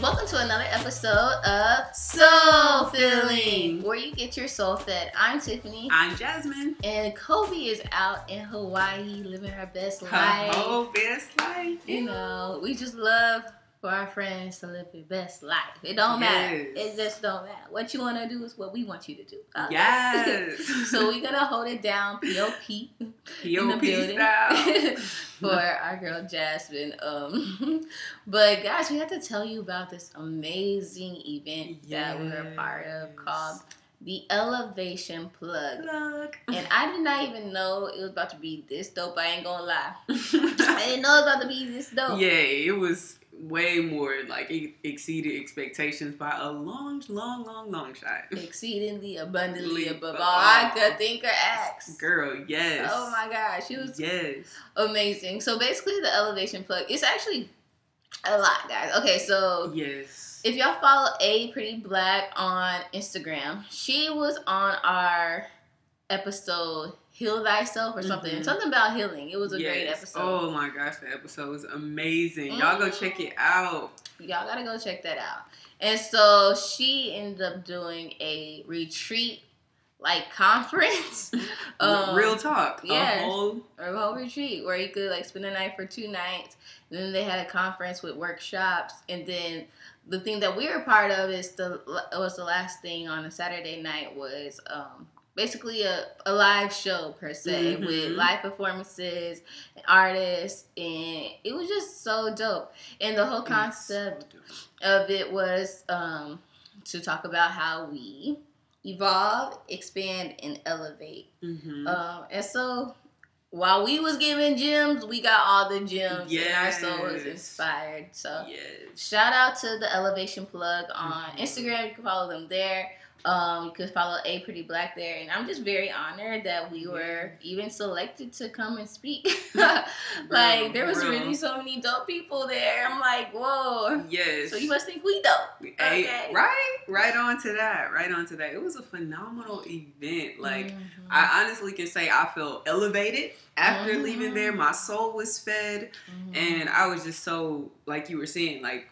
Welcome to another episode of Soul Filling, where you get your soul fed. I'm Tiffany, I'm Jasmine. and Kobe is out in Hawaii living her best Her life. whole best life. You know, we just love for our friends to live their best life. It don't matter. It just don't matter. What you want to do is what we want you to do. Okay? Yes. so we're gonna hold it down, POP, POP style. for our girl Jasmine. Um, but guys, we have to tell you about this amazing event that we were a part of called the Elevation Plug. And I did not even know it was about to be this dope. I ain't gonna lie. I didn't know it was about to be this dope. yeah, it was way more like it exceeded expectations by a long, long, long, long shot. Exceedingly abundantly Above all I could think or ask. Girl, yes. Oh my gosh, she was Yes. amazing. So basically, the elevation plug it's actually a lot, guys. Okay, so Yes. if y'all follow A Pretty Black on Instagram, she was on our episode Heal Thyself or something. Mhm. Something about healing. It was a great episode. Oh my gosh, the episode was amazing. Y'all go check it out. Y'all gotta go check that out. And so she ended up doing a retreat like conference. Um, Real talk. Yeah. A whole a whole retreat where you could like spend a night for two nights. And then they had a conference with workshops, and then the thing that we were part of is the was the last thing on a Saturday night was um, basically a, a live show per se Mhm. with live performances and artists, and it was just so dope. And the whole concept of it was um, to talk about how we evolve, expand, and elevate. Mm-hmm. Um, and so while we was giving gems, we got all the gems, and our soul was inspired. So yes. shout out to the Elevation Plug on Mhm. Instagram. You can follow them there. Um, you could follow A Pretty Black there, and I'm just very honored that we were even selected to come and speak. like there was real. really so many dope people there. I'm like, whoa. Yes. So you must think we dope. Hey, Okay. right, right on to that, right on to that. It was a phenomenal event. Like Mhm. I honestly can say, I felt elevated after Mhm. leaving there. My soul was fed, Mhm. and I was just so, like you were saying, like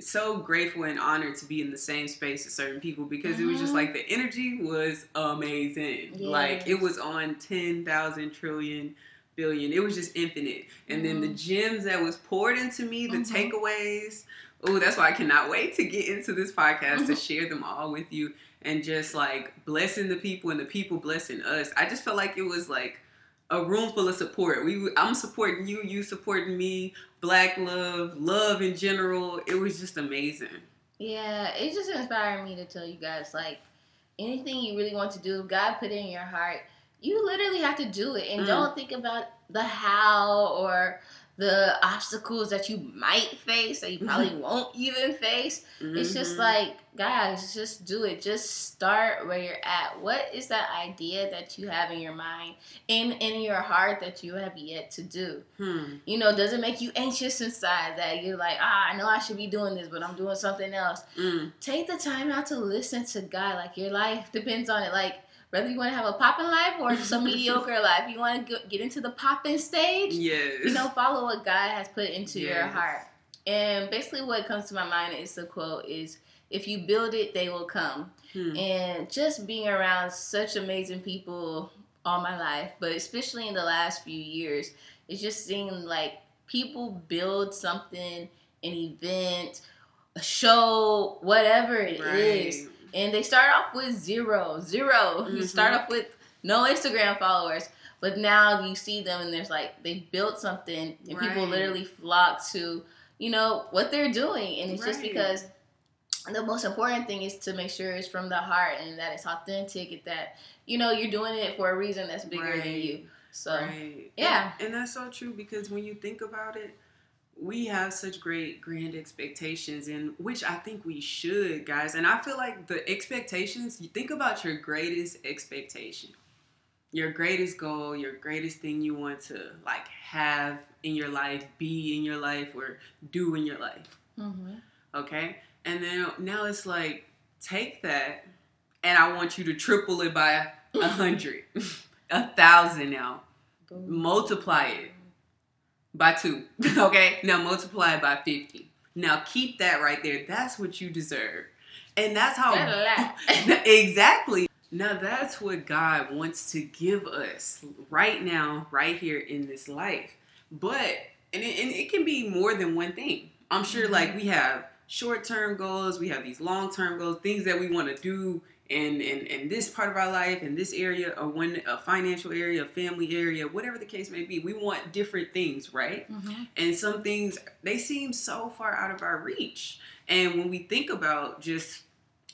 so grateful and honored to be in the same space as certain people because it was just Mhm. like the energy was amazing. Like it was on ten thousand trillion billion. It was just infinite. And then the Mhm. gems that was poured into me, the Mhm. takeaways. Oh, that's why I cannot wait to get into this podcast to Mhm. share them all with you and just like blessing the people and the people blessing us. I just felt like it was like a room full of support. We I'm supporting you, you supporting me, black love, love in general. It was just amazing. Yeah, it just inspired me to tell you guys like anything you really want to do, God put it in your heart. You literally have to do it and Mm. don't think about the how or the obstacles that you might face that you probably won't even face. It's just Mhm. like, guys, just do it. Just start where you're at. What is that idea that you have in your mind and in your heart that you have yet to do? hmm. You know, does it make you anxious inside that you're like, ah, I know I should be doing this, but I'm doing something else? Mm. take the time out to listen to God. Like your life depends on it. Like whether you want to have a popping life or just a mediocre life, you want to get into the popping stage. Yes. You know, follow what God has put into your heart. And basically, what comes to my mind is the quote: "Is if you build it, they will come." Hmm. And just being around such amazing people all my life, but especially in the last few years, it's just seeing like people build something, an event, a show, whatever it is, Right. And they start off with zero, zero. You Mhm. start off with no Instagram followers, but now you see them and there's like they built something, and people literally flock to you know what they're doing, and it's just because the most important thing is to make sure it's from the heart and that it's authentic and that you know you're doing it for a reason that's bigger than you so Right. yeah. And, and that's so true because when you think about it, we have such great grand expectations and which I think we should, guys. And I feel like the expectations, you think about your greatest expectation. Your greatest goal, your greatest thing you want to like have in your life, be in your life or do in your life. Mhm. Okay? And then now it's like take that and I want you to triple it by a hundred, a thousand now. Multiply it by two. okay? Now multiply it by 50. Now keep that right there. That's what you deserve. And that's how exactly. Now that's what God wants to give us right now, right here in this life. But and it, and it can be more than one thing. I'm sure mm-hmm. like we have short-term goals, we have these long-term goals, things that we want to do in, in in this part of our life, in this area, or one a financial area, a family area, whatever the case may be. We want different things, right? Mm-hmm. And some things they seem so far out of our reach. And when we think about just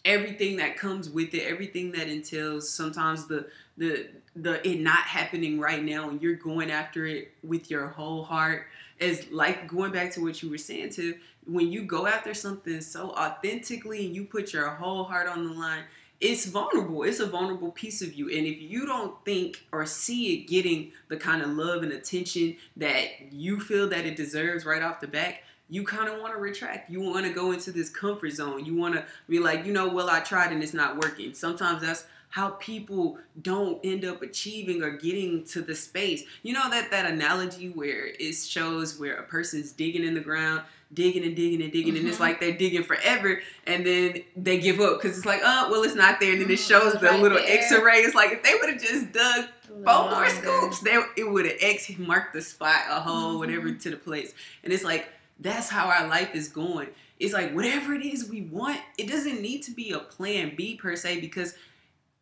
everything that comes with it, everything that entails, sometimes the the the it not happening right now, and you're going after it with your whole heart, is like going back to what you were saying to when you go after something so authentically and you put your whole heart on the line it's vulnerable. It's a vulnerable piece of you. And if you don't think or see it getting the kind of love and attention that you feel that it deserves right off the back, you kind of want to retract. You want to go into this comfort zone. You want to be like, you know, well, I tried and it's not working. Sometimes that's how people don't end up achieving or getting to the space. You know that that analogy where it shows where a person's digging in the ground digging and digging and digging, mm-hmm. and it's mm-hmm. like they're digging forever, and then they give up because it's like, oh, well, it's not there, and then it mm-hmm. shows the right little X-ray. It's like if they would have just dug four more scoops, they it would have X marked the spot, a hole, mm-hmm. whatever, to the place, and it's like that's how our life is going. It's like whatever it is we want, it doesn't need to be a plan B per se because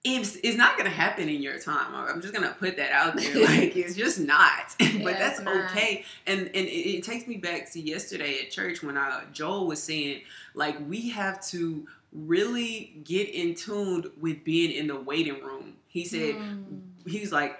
it's, it's not gonna happen in your time. I'm just gonna put that out there. Like it's just not. but yeah, that's okay. And and it, it, takes me back to yesterday at church when I, uh, Joel was saying like we have to really get in tune with being in the waiting room. He said mm. he's like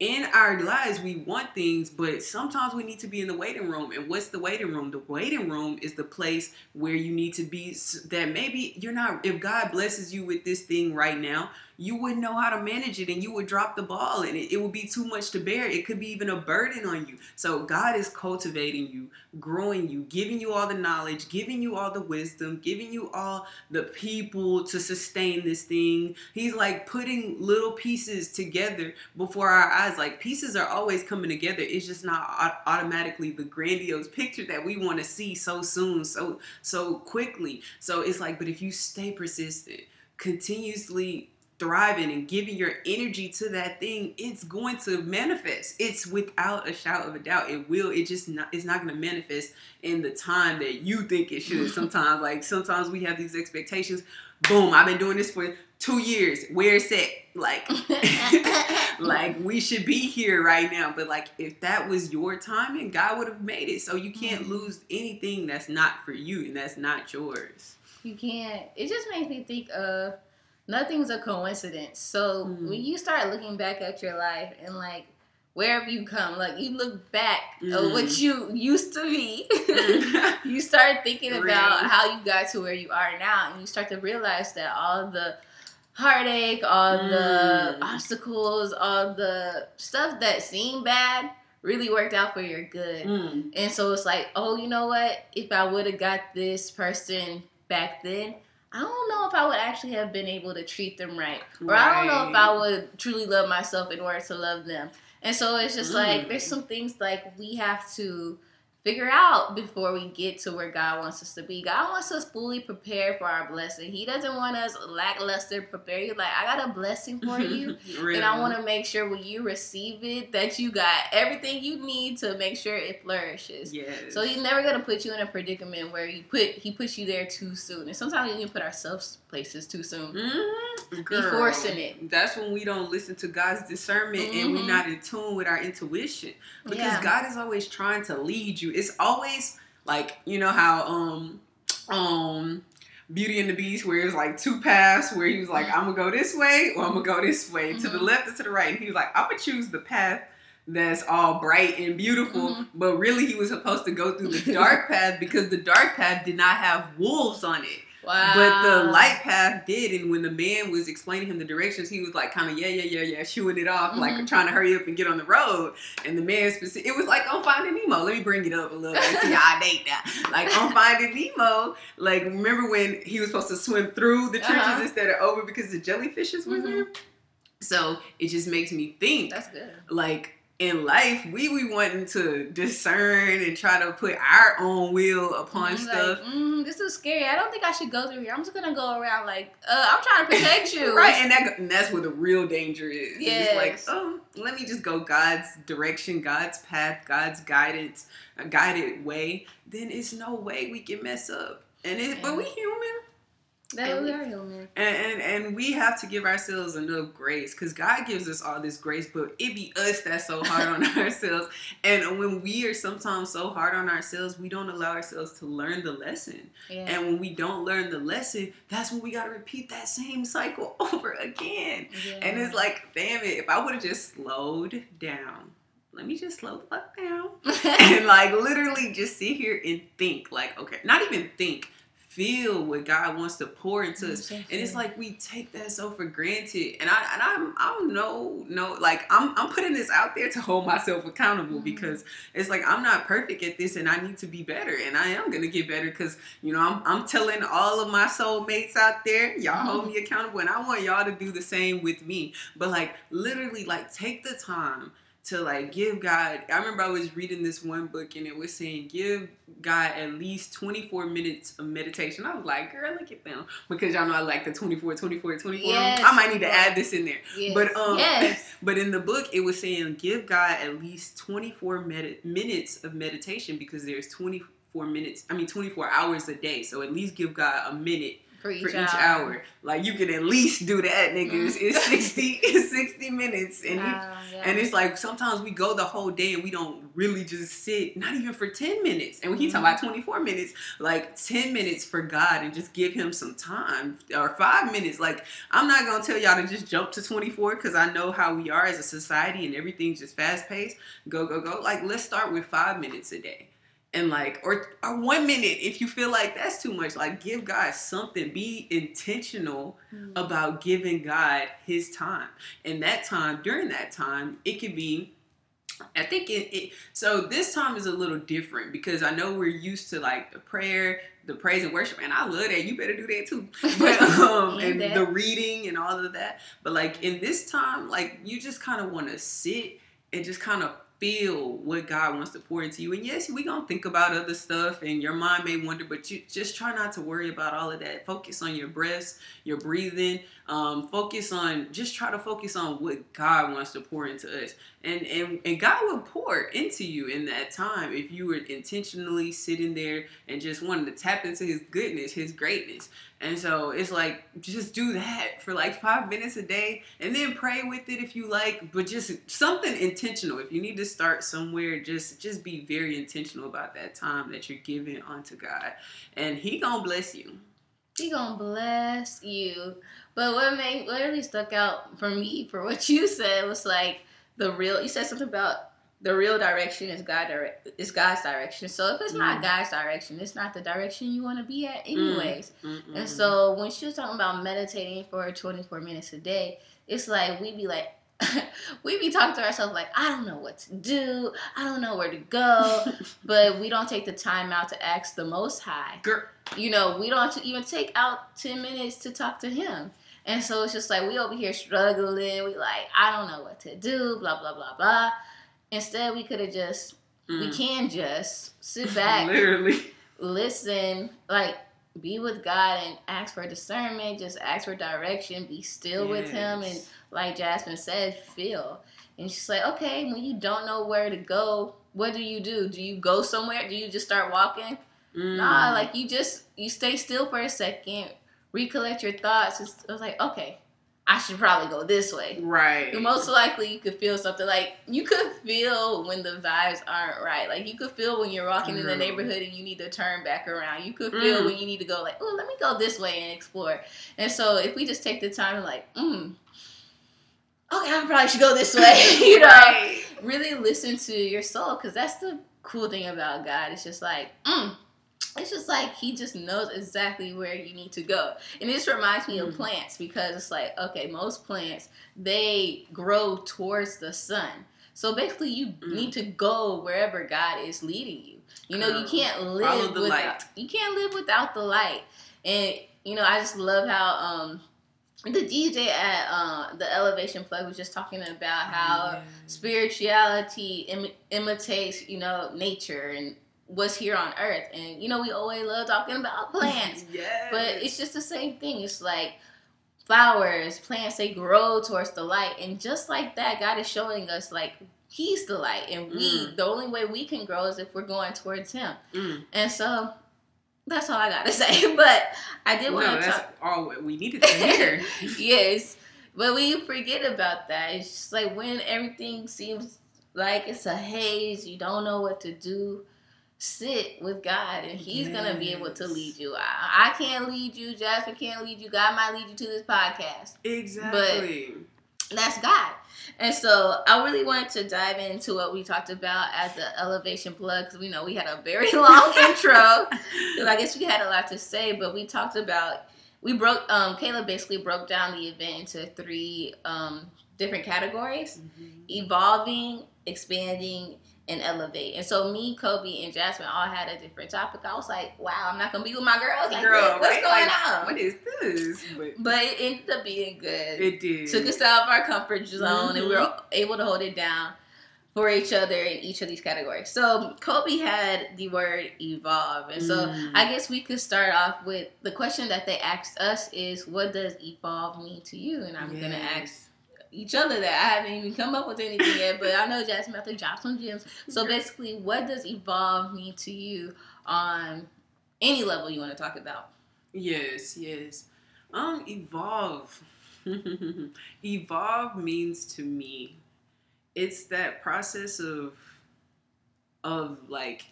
in our lives we want things but sometimes we need to be in the waiting room and what's the waiting room the waiting room is the place where you need to be that maybe you're not if god blesses you with this thing right now you wouldn't know how to manage it and you would drop the ball and it, it would be too much to bear. It could be even a burden on you. So God is cultivating you, growing you, giving you all the knowledge, giving you all the wisdom, giving you all the people to sustain this thing. He's like putting little pieces together before our eyes. Like pieces are always coming together. It's just not automatically the grandiose picture that we want to see so soon, so so quickly. So it's like, but if you stay persistent, continuously thriving and giving your energy to that thing, it's going to manifest. It's without a shout of a doubt. It will. It just not. It's not going to manifest in the time that you think it should. Sometimes, like sometimes we have these expectations. Boom! I've been doing this for two years. Where's it? Like, like we should be here right now. But like, if that was your timing, God would have made it. So you can't mm-hmm. lose anything that's not for you and that's not yours. You can't. It just makes me think of nothing's a coincidence. So mm. when you start looking back at your life and like where have you come, like you look back mm. at what you used to be, you start thinking about how you got to where you are now, and you start to realize that all the heartache, all mm. the obstacles, all the stuff that seemed bad really worked out for your good. Mm. And so it's like, oh, you know what? If I would have got this person back then, I don't know if I would actually have been able to treat them right. Or right. I don't know if I would truly love myself in order to love them. And so it's just mm. like there's some things like we have to figure out before we get to where God wants us to be. God wants us fully prepared for our blessing. He doesn't want us lackluster prepared. He's like, I got a blessing for you. really? And I want to make sure when you receive it that you got everything you need to make sure it flourishes. Yes. So he's never gonna put you in a predicament where you put he puts you there too soon. And sometimes we can put ourselves places too soon. Mm-hmm. Girl, be forcing it. That's when we don't listen to God's discernment mm-hmm. and we're not in tune with our intuition. Because yeah. God is always trying to lead you it's always like you know how um um Beauty and the Beast, where it's like two paths, where he was like, I'm gonna go this way or I'm gonna go this way, mm-hmm. to the mm-hmm. left or to the right. And he was like, I'm gonna choose the path that's all bright and beautiful, mm-hmm. but really he was supposed to go through the dark path because the dark path did not have wolves on it. Wow. But the light path did, and when the man was explaining him the directions, he was like kind of yeah, yeah, yeah, yeah, shooing it off, mm-hmm. like trying to hurry up and get on the road. And the man specific, it was like on Finding Nemo. Let me bring it up a little bit. See how I date that. Like on Finding Nemo, like remember when he was supposed to swim through the trenches uh-huh. instead of over because the jellyfishes were mm-hmm. there. So it just makes me think That's good. like in life, we we wanting to discern and try to put our own will upon I'm stuff. Like, mm, this is scary. I don't think I should go through here. I'm just gonna go around like, uh, I'm trying to protect you. right, and that and that's where the real danger is. It's like, oh, let me just go God's direction, God's path, God's guidance, a guided way. Then it's no way we can mess up. And it, but we human. That And we we- are human. And, and and we have to give ourselves enough grace because God gives us all this grace, but it be us that's so hard on ourselves. And when we are sometimes so hard on ourselves, we don't allow ourselves to learn the lesson. Yeah. And when we don't learn the lesson, that's when we got to repeat that same cycle over again. yeah. And it's like, damn it, if I would have just slowed down, let me just slow the fuck down and like literally just sit here and think, like, okay, not even think, feel what God wants to pour into us. And it's like we take that so for granted. And I and I'm I'm no no like I'm I'm putting this out there to hold myself accountable Mhm. because it's like I'm not perfect at this and I need to be better and I am gonna get better because you know I'm I'm telling all of my soulmates out there, y'all hold me accountable and I want y'all to do the same with me. But like literally like take the time to like give God I remember I was reading this one book and it was saying give God at least 24 minutes of meditation. I was like, girl, look at them. Because y'all know I like the 24, 24, 24. Yes. I might need to add this in there. yes. But um yes. but in the book it was saying give God at least 24 med- minutes of meditation because there's 24 minutes, I mean 24 hours a day. So at least give God a minute for each, for each hour. Like you can at least do that, niggas. It's mm. 60 it's 60 minutes and you Wow, yeah. and it's like sometimes we go the whole day and we don't really just sit, not even for 10 minutes. And when he talk about mm-hmm. 24 minutes, like 10 minutes for God and just give him some time or five minutes. Like, I'm not going to tell y'all to just jump to 24 because I know how we are as a society and everything's just fast paced. Go, go, go. Like, let's start with five minutes a day. And like, or or one minute if you feel like that's too much. Like, give God something. Be intentional Mm. about giving God His time, and that time during that time, it could be. I think it, it. So this time is a little different because I know we're used to like the prayer, the praise and worship, and I love that. You better do that too. But um, And the reading and all of that. But like in this time, like you just kind of want to sit and just kind of feel what God wants to pour into you. And yes, we gonna think about other stuff, and your mind may wander, but you just try not to worry about all of that. Focus on your breaths, your breathing. Um, focus on just try to focus on what God wants to pour into us, and and and God will pour into you in that time if you were intentionally sitting there and just wanted to tap into His goodness, His greatness. And so it's like just do that for like five minutes a day and then pray with it if you like, but just something intentional. If you need to start somewhere, just just be very intentional about that time that you're giving unto God. And He gonna bless you. He gonna bless you. But what made what really stuck out for me for what you said was like the real. You said something about the real direction is God direct is God's direction. So if it's not Mm. God's direction, it's not the direction you want to be at, anyways. Mm-mm. And so when she was talking about meditating for 24 minutes a day, it's like we be like. we be talking to ourselves like I don't know what to do, I don't know where to go, but we don't take the time out to ask the Most High Girl, you know, we don't even take out 10 minutes to talk to him. And so it's just like we over here struggling. We like, I don't know what to do, blah, blah, blah, blah. Instead, we could have just, we mm. can just sit back, literally. listen, like, be with God and ask for discernment, just ask for direction, be still with Him. And like Jasmine said, feel. And she's like, okay, when you don't know where to go, what do you do? Do you go somewhere? Do you just start walking? Mm. Nah, like you just you stay still for a second, recollect your thoughts. It's, it was like, okay, I should probably go this way. right. But most likely, you could feel something like you could feel when the vibes aren't right. Like you could feel when you're walking in the neighborhood and you need to turn back around. You could feel Mm. when you need to go like, oh, let me go this way and explore. And so if we just take the time and like, mm, okay, I probably should go this way. you know, Right. really listen to your soul because that's the cool thing about God. It's just like, mm, it's just like He just knows exactly where you need to go. And this reminds me of Mm. plants because it's like, okay, most plants they grow towards the sun. So basically, you Mm. need to go wherever God is leading you. You know, you can't live the without light. you can't live without the light. And you know, I just love how um the DJ at uh, the Elevation Plug was just talking about how Yeah. spirituality Im- imitates, you know, nature and what's here on earth. And you know, we always love talking about plants, yes. but it's just the same thing. It's like flowers, plants, they grow towards the light, and just like that, God is showing us like He's the light, and we Mm. the only way we can grow is if we're going towards Him. Mm. And so. That's all I gotta say, but I did want to that's talk. all we needed to hear. yes, but we forget about that. It's just like when everything seems like it's a haze, you don't know what to do. Sit with God, and He's gonna be able to lead you. I, I can't lead you. Jasper can't lead you. God might lead you to this podcast. exactly. That's God. And so I really wanted to dive into what we talked about at the Elevation Plug because we know we had a very long intro. Because I guess we had a lot to say, but we talked about we broke. Um, Caleb basically broke down the event into three um, different categories: Mhm. evolving, expanding, and elevate. And so me, Kobe, and Jasmine all had a different topic. I was like, "Wow, I'm not gonna be with my girls. Like, Girl, what's right? going Like, on?" What is this? But but it ended up being good. it did. Took us out of our comfort zone, and we Mhm. were able to hold it down for each other in each of these categories. So Kobe had the word evolve, and so Mm. I guess we could start off with the question that they asked us is, "What does evolve mean to you?" And I'm gonna ask each other that. I haven't even come up with anything yet, but I know Jasmine have to drop some gems. So basically, what does evolve mean to you on any level you want to talk about? Yes, yes. Um, evolve. evolve means to me, it's that process of, of like,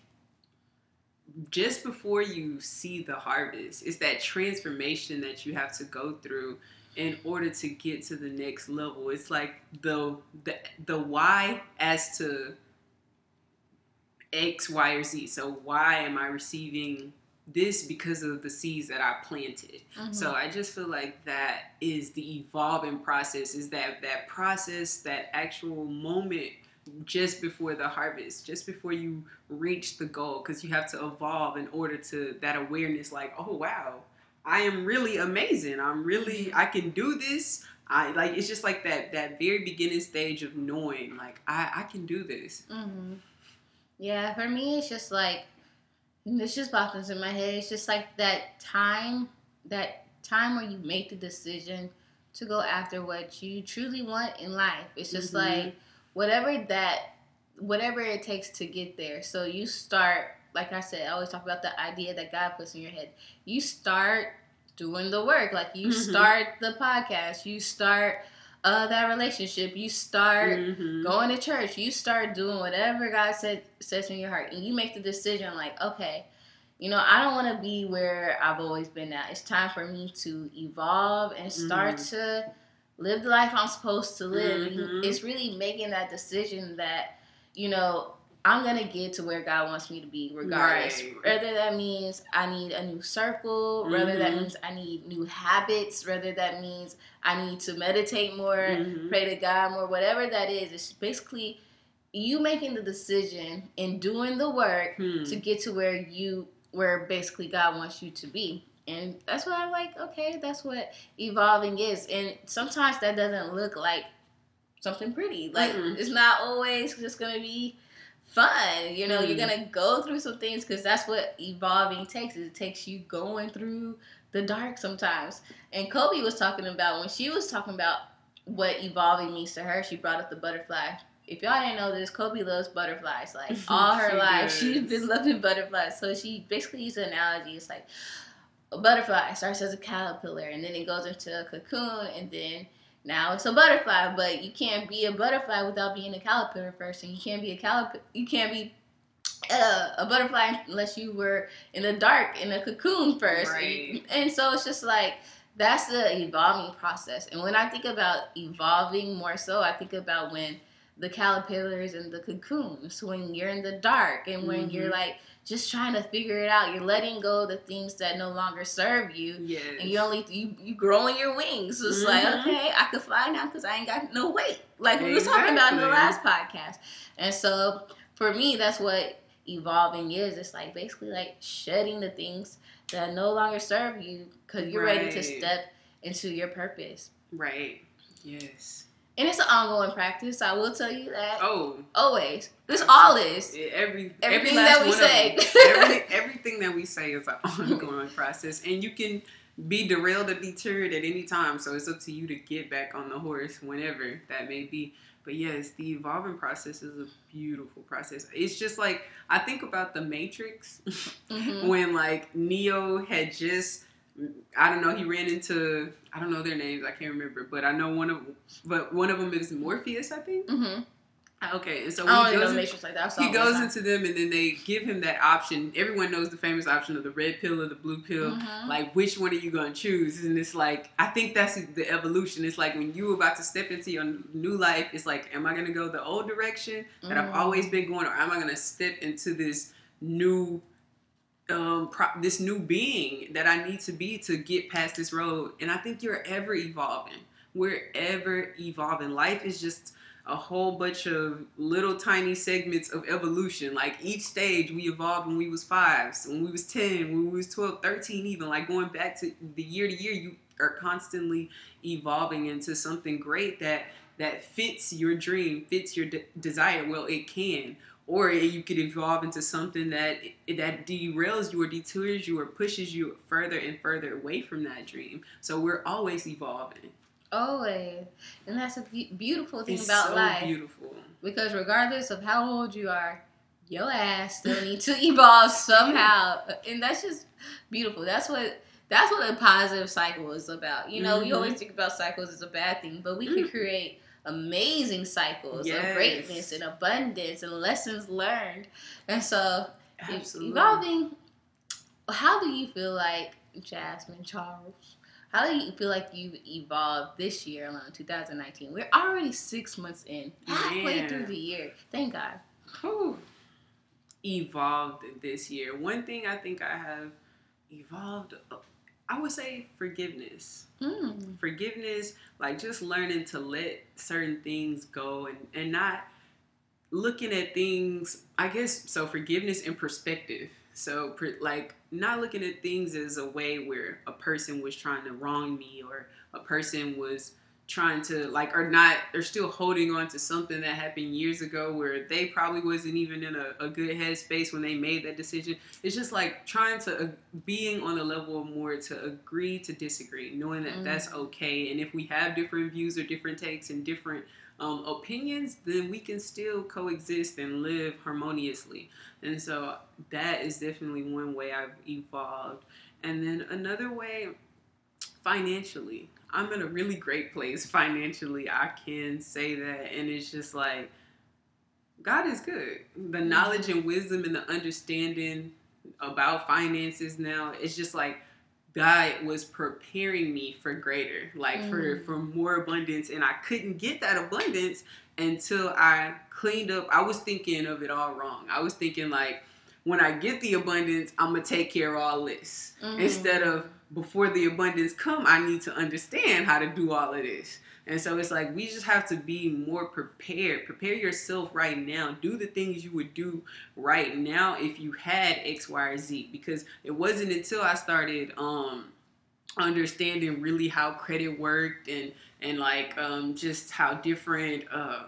just before you see the harvest, it's that transformation that you have to go through in order to get to the next level. It's like the the the why as to X, Y, or Z. So why am I receiving this because of the seeds that I planted? Mm-hmm. So I just feel like that is the evolving process. Is that that process, that actual moment just before the harvest, just before you reach the goal, because you have to evolve in order to that awareness. Like, oh wow, I am really amazing. I'm really I can do this. I like it's just like that that very beginning stage of knowing like I I can do this. hmm Yeah, for me, it's just like this just pops into my head. It's just like that time, that time where you make the decision to go after what you truly want in life. It's just Mhm. like whatever that, whatever it takes to get there. So you start, like I said, I always talk about the idea that God puts in your head. You start doing the work. Like you Mhm. start the podcast. You start uh, that relationship. You start Mhm. going to church, you start doing whatever God said says in your heart, and you make the decision like, okay, you know, I don't want to be where I've always been at. It's time for me to evolve and start Mhm. to live the life I'm supposed to live. Mhm. It's really making that decision that, you know, I'm gonna get to where God wants me to be, regardless. Right. Whether that means I need a new circle, whether that Mhm. means I need new habits, whether that means I need to meditate more, Mhm. pray to God more, whatever that is. It's basically you making the decision and doing the work Hmm. to get to where you where basically God wants you to be. And that's what I'm like, okay, that's what evolving is. And sometimes that doesn't look like something pretty. Like Mm-mm. it's not always just gonna be fun. You know, Mm. you're gonna go through some things because that's what evolving takes. It takes you going through the dark sometimes. And Kobe was talking about when she was talking about what evolving means to her. She brought up the butterfly. If y'all didn't know this, Kobe loves butterflies. Like all her She life, does. she's been loving butterflies. So she basically used an analogy. It's like a butterfly starts as a caterpillar, and then it goes into a cocoon, and then now it's a butterfly. But you can't be a butterfly without being a caterpillar first, and you can't be a caterpillar. You can't be uh, a butterfly unless you were in the dark in a cocoon first. Right. And so it's just like that's the evolving process. And when I think about evolving more so, I think about when the caterpillars and the cocoons, when you're in the dark and when you're Mhm. like just trying to figure it out, you're letting go of the things that no longer serve you. Yes. And you only you you growing your wings. It's like Mhm. okay, I could fly now because I ain't got no weight. Like we were talking about in the last podcast. And so for me, that's what evolving is. It's like basically like shedding the things that no longer serve you because you're ready to step into your purpose. Right. Yes. And it's an ongoing practice. I will tell you that. Oh, Always. This all is. every Everything every that we say. Every, everything that we say is an ongoing process, and you can be derailed or deterred at any time. So it's up to you to get back on the horse whenever that may be. But yes, the evolving process is a beautiful process. It's just like I think about the Matrix Mhm. when like Neo had just I don't know, he ran into I don't know their names, I can't remember, but I know one of but one of them is Morpheus, I think. Mhm. Okay, and so when he goes, in- like that. He goes into them and then they give him that option. Everyone knows the famous option of the red pill or the blue pill. Mhm. Like, which one are you going to choose? And it's like, I think that's the evolution. It's like when you're about to step into your new life, it's like, am I going to go the old direction that I've Mhm. always been going, or am I going to step into this new, um, pro- this new being that I need to be to get past this road? And I think you're ever evolving. We're ever evolving. Life is just a whole bunch of little tiny segments of evolution. Like each stage we evolved when we was five, so when we was 10, when we was 12, 13 even. Like going back to the year to year, you are constantly evolving into something great that that fits your dream, fits your de- desire. Well, it can. Or you could evolve into something that that derails you or detours you or pushes you further and further away from that dream. So we're always evolving. Always. And that's a beautiful thing It's about so life. beautiful. Because regardless of how old you are, your ass still need to evolve somehow. And that's just beautiful. That's what that's what a positive cycle is about. You know, you Mhm. always think about cycles as a bad thing, but we can Mhm. create amazing cycles Yes. of greatness and abundance and lessons learned. And so Absolutely. evolving how do you feel like Jasmine Charles? How do you feel like you've evolved this year alone, 2019? We're already six months in, halfway Man. through the year. Thank God. Whew. evolved this year. One thing I think I have evolved, uh, I would say forgiveness. Mm. Forgiveness, like just learning to let certain things go and, and not looking at things, I guess, so forgiveness and perspective. So, like, not looking at things as a way where a person was trying to wrong me or a person was trying to like or not they're still holding on to something that happened years ago where they probably wasn't even in a, a good headspace when they made that decision. It's just like trying to uh, being on a level more to agree to disagree knowing that Mm. that's okay. And if we have different views or different takes and different um, opinions then we can still coexist and live harmoniously. And so that is definitely one way i've evolved. And then another way financially I'm in a really great place financially. I can say that. And it's just like, God is good. The knowledge and wisdom and the understanding about finances now, it's just like, God was preparing me for greater, like for, Mm. for more abundance. And I couldn't get that abundance until I cleaned up. I was thinking of it all wrong. I was thinking, like, when I get the abundance, I'm going to take care of all this Mhm. instead of before the abundance come i need to understand how to do all of this. And so it's like we just have to be more prepared. Prepare yourself right now. Do the things you would do right now if you had x y or z. Because it wasn't until i started um understanding really how credit worked and and like um just how different uh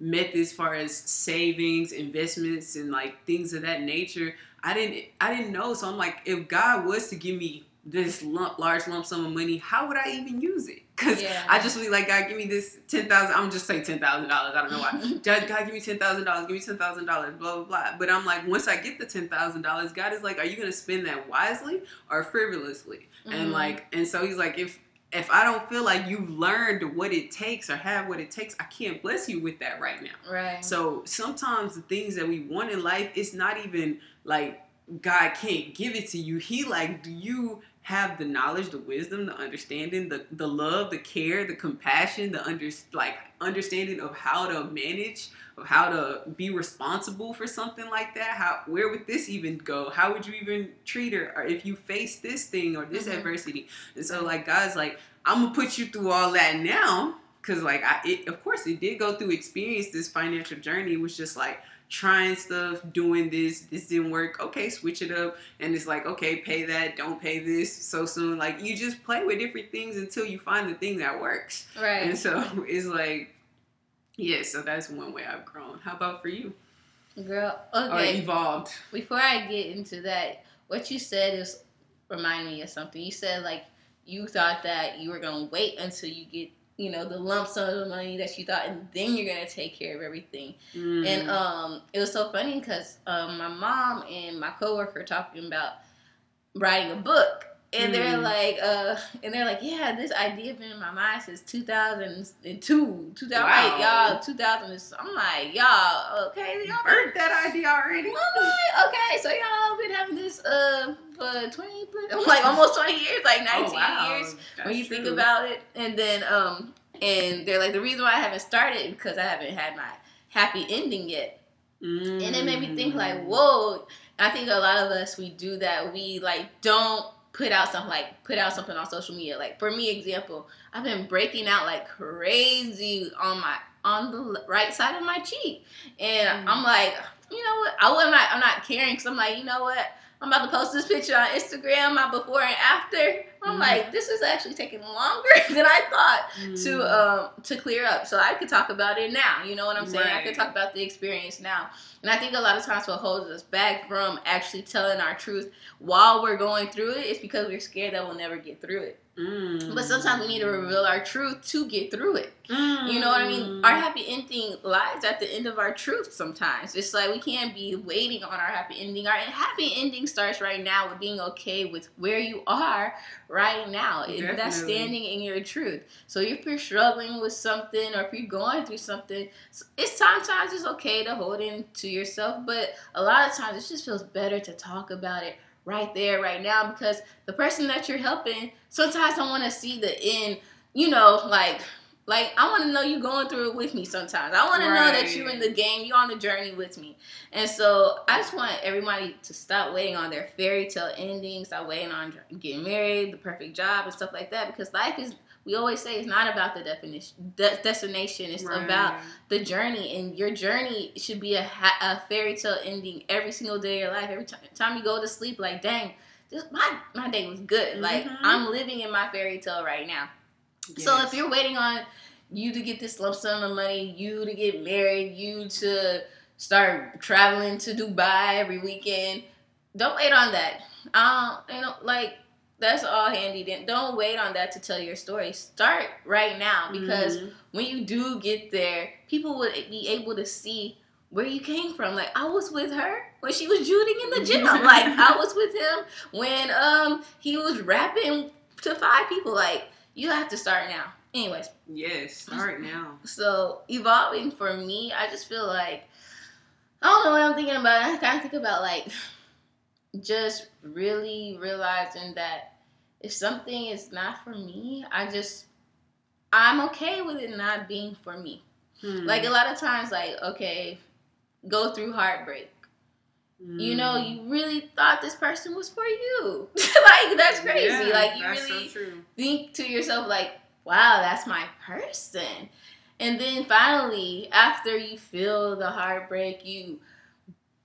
methods far as savings investments and like things of that nature i didn't i didn't know. So i'm like if god was to give me this lump large lump sum of money how would i even use it because Yeah. i just be like god give me this 10000 i'm just say $10000 i don't know why God, God, give me ten thousand dollars. Give me ten thousand dollars. Blah blah blah. But I'm like, once I get the ten thousand dollars, God is like, are you gonna spend that wisely or frivolously? And Mhm. like, and so He's like, if if I don't feel like you've learned what it takes or have what it takes, I can't bless you with that right now. right. So sometimes the things that we want in life, it's not even like God can't give it to you. He like, do you have the knowledge, the wisdom, the understanding, the the love, the care, the compassion, the under like understanding of how to manage, of how to be responsible for something like that? How where would this even go? How would you even treat her or if you face this thing or this Mhm. adversity? And so like God's like, I'm gonna put you through all that now because like I, it, of course, it did go through experience. This financial journey was just like trying stuff, doing this. This didn't work. Okay, switch it up. And it's like, okay, pay that. Don't pay this so soon. Like you just play with different things until you find the thing that works. Right. And so it's like, yeah. So that's one way I've grown. How about for you? Girl, Or okay. evolved. Before I get into that, what you said is remind me of something. You said like you thought that you were gonna wait until you get you know the lump sum of money that you thought, and then you're gonna take care of everything. Mm. And um, it was so funny because um, my mom and my coworker talking about writing a book, and they're Mm. like, uh, and they're like, yeah, this idea been in my mind since 2002, 2000, Wow. right, y'all, 2000. I'm like, y'all, okay, y'all Birthed that idea already. I'm like, okay, so y'all been having this uh for twenty, like almost twenty years, like nineteen oh, wow. years That's when you think about it. And then um, and they're like, the reason why I haven't started because I haven't had my happy ending yet. Mm. And it made me think like, whoa. I think a lot of us we do that. We like don't put out something like put out something on social media. Like for me, example, I've been breaking out like crazy on my on the right side of my cheek, and Mm. I'm like, you know what? I wasn't. I'm not caring because I'm like, you know what? I'm about to post this picture on Instagram, my before and after. I'm Mhm. like, this is actually taking longer than I thought to Mm. um to clear up so i could talk about it now you know what i'm saying i could talk about the experience now and i think a lot of times what holds us back from actually telling our truth while we're going through it is because we're scared that we'll never get through it Mm. but sometimes we need to reveal our truth to get through it you know what I mean? Mm. Our happy ending lies at the end of our truth sometimes. It's like we can't be waiting on our happy ending. Our happy ending starts right now with being okay with where you are right now. That's standing in your truth. So if you're struggling with something or if you're going through something, it's sometimes it's okay to hold in to yourself, but a lot of times it just feels better to talk about it right there, right now, because the person that you're helping sometimes don't want to see the end, you know, like like I want to know you going through it with me sometimes. I want to know that Right. you in the game, you're on the journey with me. And so I just want everybody to stop waiting on their fairy tale endings, stop waiting on getting married, the perfect job, and stuff like that. Because life is, we always say, it's not about the definition, de- destination. It's Right. about the journey, and your journey should be a, ha- a fairy tale ending every single day of your life. Every time, time you go to sleep, like, dang, this, my my day was good. Like Mhm. I'm living in my fairy tale right now. So if you're waiting on you to get this lump sum of money, you to get married, you to start traveling to Dubai every weekend, don't wait on that. Um, you know, like that's all handy. Then don't wait on that to tell your story. Start right now because Mhm. when you do get there, people will be able to see where you came from. Like I was with her when she was shooting in the gym. like I was with him when um he was rapping to five people. Like you have to start now. Anyways, yes, start now. so evolving for me, I just feel like I don't know what I'm thinking about. I kind of think about like just really realizing that if something is not for me, I just I'm okay with it not being for me. Hmm. Like a lot of times, like okay, go through heartbreak. You know, Mm. you really thought this person was for you. like that's crazy. Yeah, like you really so think to yourself like, wow, that's my person. And then finally, after you feel the heartbreak, you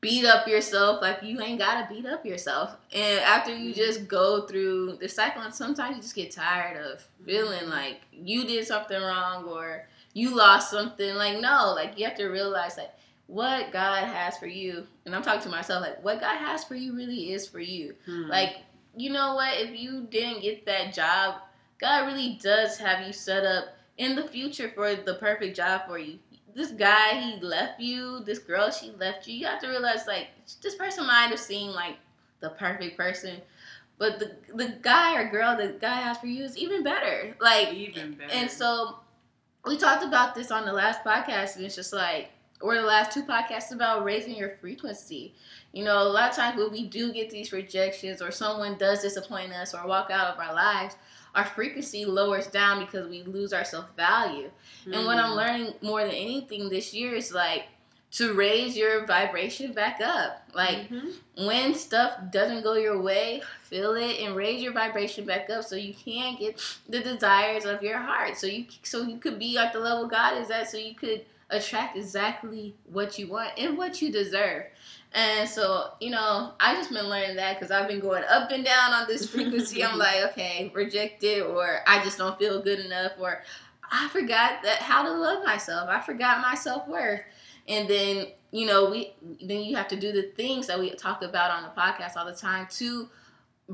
beat up yourself like you ain't gotta beat up yourself. And after you just go through the cycle, and sometimes you just get tired of feeling like you did something wrong or you lost something. Like, no, like you have to realize like what God has for you. And I'm talking to myself, like what God has for you really is for you. Hmm. Like, you know what? If you didn't get that job, God really does have you set up in the future for the perfect job for you. This guy, he left you. This girl, she left you. You have to realize, like, this person might have seemed like the perfect person, but the the guy or girl that guy has for you is even better. Like, even better. and so we talked about this on the last podcast, and it's just like, or the last two podcasts about raising your frequency. You know, a lot of times when we do get these rejections, or someone does disappoint us, or walk out of our lives, our frequency lowers down because we lose our self value. And what I'm Mhm. learning more than anything this year is like, to raise your vibration back up. Like Mhm. when stuff doesn't go your way, feel it and raise your vibration back up so you can get the desires of your heart. So you so you could be at the level God is at so you could attract exactly what you want and what you deserve. And so, you know, I just been learning that because I've been going up and down on this frequency. I'm like, okay, rejected, or I just don't feel good enough, or I forgot that how to love myself. I forgot my self worth. And then, you know, we then you have to do the things that we talk about on the podcast all the time to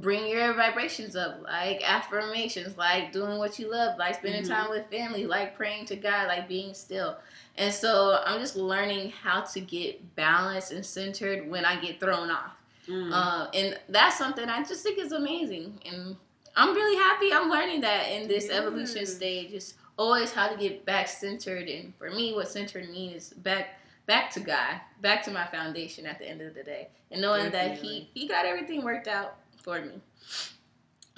bring your vibrations up, like affirmations, like doing what you love, like spending Mhm. time with family, like praying to God, like being still. And so I'm just learning how to get balanced and centered when I get thrown off. Mm. Uh, and that's something I just think is amazing. And I'm really happy I'm learning that in this evolution stage. It's always how to get back centered. And for me, what centered means is back back to God, back to my foundation at the end of the day. And knowing that he, he got everything worked out for me.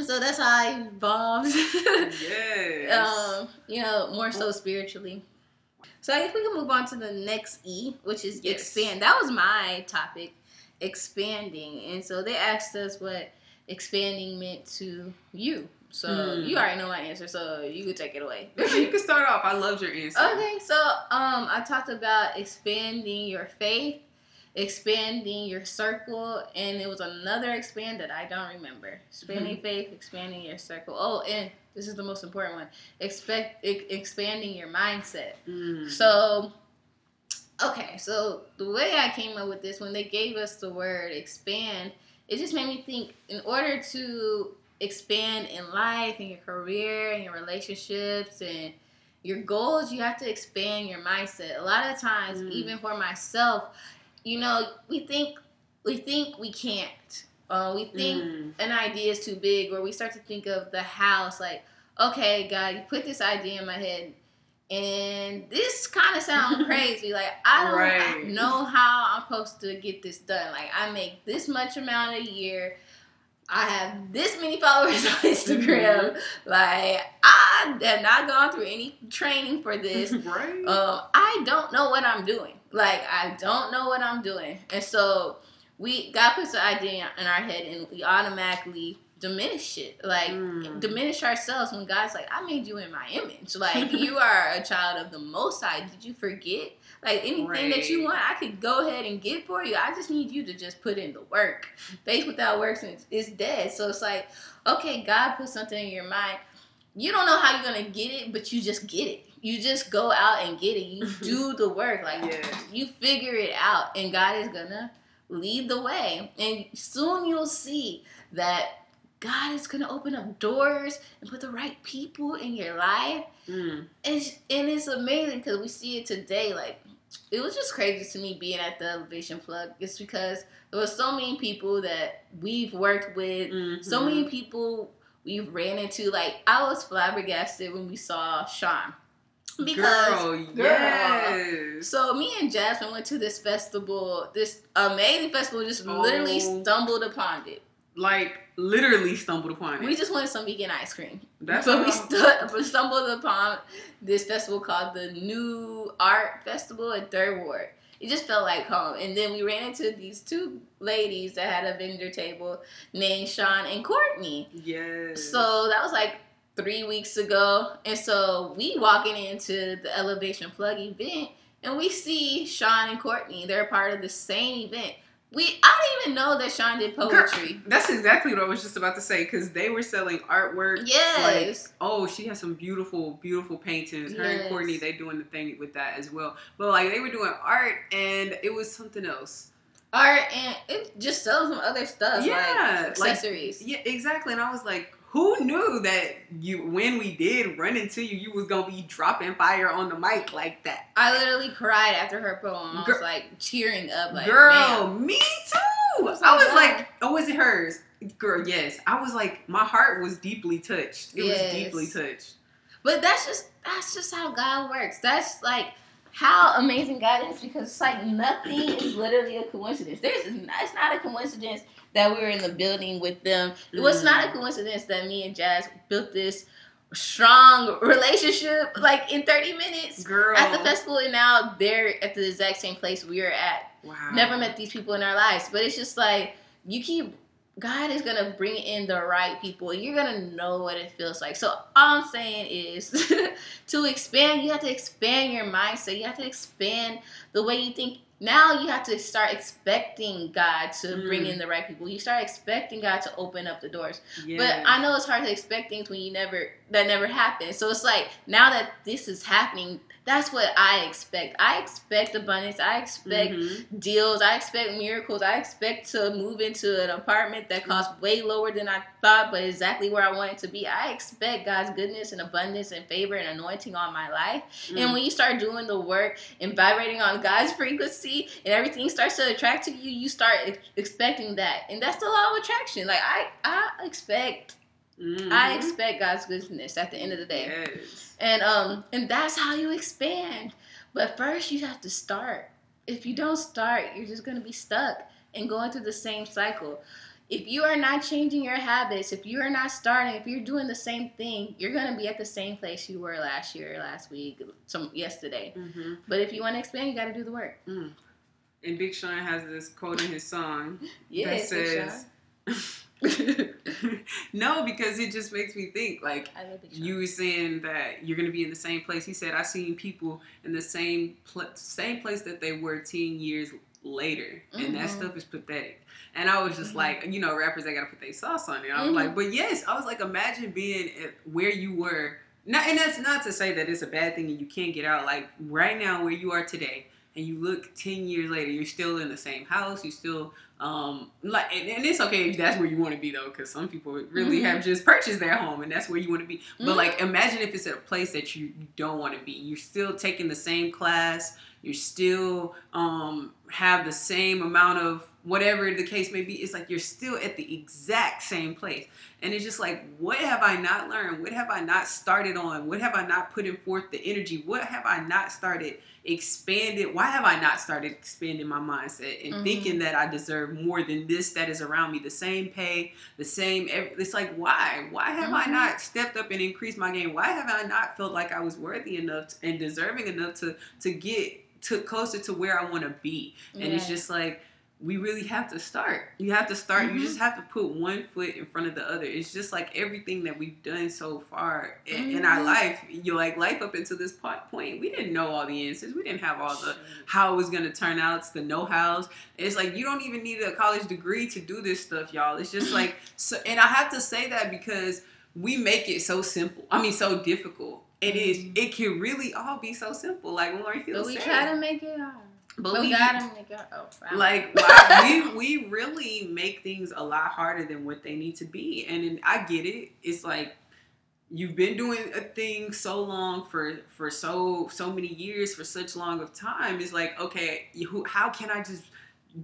So that's how I evolved. yes. um, you know, more so spiritually. So I guess we can move on to the next E, which is Yes. expand. That was my topic, expanding. And so they asked us what expanding meant to you. So Hmm. you already know my answer, so you could take it away. You can start off. I loved your answer. Okay, so um, I talked about expanding your faith, expanding your circle, and it was another expand that I don't remember. Expanding Mm-hmm. faith, expanding your circle. Oh, and this is the most important one. Expect e- expanding your mindset. Mm. So, okay, so the way I came up with this when they gave us the word expand, it just made me think. In order to expand in life and your career and your relationships and your goals, you have to expand your mindset. A lot of times, Mm. even for myself, you know, we think we think we can't. Uh, we think Mm. an idea is too big, or we start to think of the house like, okay, God, you put this idea in my head, and this kind of sounds crazy. Like I don't Right. know how I'm supposed to get this done. Like I make this much amount a year. I have this many followers on Instagram. Like I have not gone through any training for this. right. Um, I don't know what I'm doing. Like I don't know what I'm doing, and so we God puts the idea in our head, and we automatically diminish it. Like Mm. diminish ourselves when God's like, "I made you in my image. Like you are a child of the Most High. Did you forget? Like anything that you want, I could go ahead and get for you. I just need you to just put in the work. Faith without works is, is dead. So it's like, okay, God put something in your mind. You don't know how you're gonna get it, but you just get it. You just go out and get it. You do the work. Like Yeah. you figure it out, and God is gonna lead the way. And soon you'll see that God is gonna open up doors and put the right people in your life. Mm. And it's, and it's amazing because we see it today. Like it was just crazy to me being at the Elevation Plug. It's because there was so many people that we've worked with, so Mhm. many people we've ran into. Like I was flabbergasted when we saw Sean because girl, girl. yes. so me and Jasmine went to this festival, this amazing festival. Just literally Oh. stumbled upon it. like literally stumbled upon it. We just wanted some vegan ice cream. That's so we stu- we stumbled upon this festival called the New Art Festival at Third Ward. It just felt like home. And then we ran into these two ladies that had a vendor table named Sean and Courtney. Yes. So that was like three weeks ago. And so we walking into the Elevation Plug event and we see Sean and Courtney. They're part of the same event. We I didn't even know that Sean did poetry. That's exactly what I was just about to say because they were selling artwork. Yes. Oh, she has some beautiful, beautiful paintings. Her Yes. and Courtney, they doing the thing with that as well. But like they were doing art, and it was something else. art and it just sells some other stuff Yeah, like like- accessories. Yeah, exactly. And I was like, who knew that you, when we did run into you, you was gonna be dropping fire on the mic like that? I literally cried after her poem. I was like cheering up, like Girl, man. me too. was I was like, oh, was it hers? Girl, yes. I was like, my heart was deeply touched. It Yes. was deeply touched. But that's just that's just how God works. That's like how amazing God is because it's like nothing is literally a coincidence. There's it's not a coincidence that we were in the building with them. It was Mm. not a coincidence that me and Jazz built this strong relationship like in 30 minutes Girl. at the festival and now they're at the exact same place we are at Wow. never met these people in our lives but it's just like you keep god is gonna bring in the right people you're gonna know what it feels like so all i'm saying is to expand you have to expand your mindset you have to expand the way you think now you have to start expecting god to bring Mm. in the right people you start expecting god to open up the doors Yes. but I know it's hard to expect things when you never that never happens. So it's like now that this is happening, that's what I expect. I expect abundance. I expect Mhm. deals. I expect miracles. I expect to move into an apartment that costs way lower than I thought, but exactly where I want it to be. I expect God's goodness and abundance and favor and anointing on my life. And Mm. when you start doing the work and vibrating on God's frequency and everything starts to attract to you, you start ex- expecting that. And that's the law of attraction. Like I I expect Mhm. I expect God's goodness at the end of the day. Yes. And um and that's how you expand. But first you have to start. If you don't start, you're just going to be stuck and going through the same cycle. If you are not changing your habits, if you are not starting, if you're doing the same thing, you're going to be at the same place you were last year, last week, some yesterday. hmm But if you want to expand, you got to do the work. And Big Sean has this quote in his song that says, "No, because it just makes me think like." I love Big You were saying that you're gonna be in the same place. He said, "I've seen people in the same pl- same place that they were ten years later, and that Mhm. stuff is pathetic." And I was just Mhm. like, you know, rappers they gotta put their sauce on it. I was Mhm. like, but yes, I was like, imagine being where you were. Not, and that's not to say that it's a bad thing and you can't get out. Like right now, where you are today, and you look ten years later, you're still in the same house. You still um like, and, and it's okay if that's where you want to be though, because some people really Mhm. have just purchased their home and that's where you want to be. But Mhm. like, imagine if it's at a place that you you don't want to be. You're still taking the same class. You still um have the same amount of whatever the case may be. It's like you're still at the exact same place. And it's just like, what have I not learned? What have I not started on? What have I not put in forth the energy? What have I not started expanded? Why have I not started expanding my mindset and Mhm. thinking that I deserve more than this that is around me? The same pay, the same. It's like, why? Why have I Mhm. not stepped up and increased my game? Why have I not felt like I was worthy enough and deserving enough to to get to closer to where I want to be? And it's just like we really have to start. You have to start. Mhm. You just have to put one foot in front of the other. It's just like everything that we've done so far in, in our Mhm. life. You like life up until this point. We didn't know all the answers. We didn't have all the how it was gonna turn out. It's the know hows. It's like you don't even need a college degree to do this stuff, y'all. It's just like so. And I have to say that because we make it so simple. I mean, so difficult. It is. Mhm. It can really all be so simple. Like Lauryn Hill But we said. try to make it hard. But, But we we gotta make it oh, wow. like wow, we we really make things a lot harder than what they need to be. And then i get it. It's like you've been doing a thing so long for for so so many years for such long of time. It's like okay you, how can i just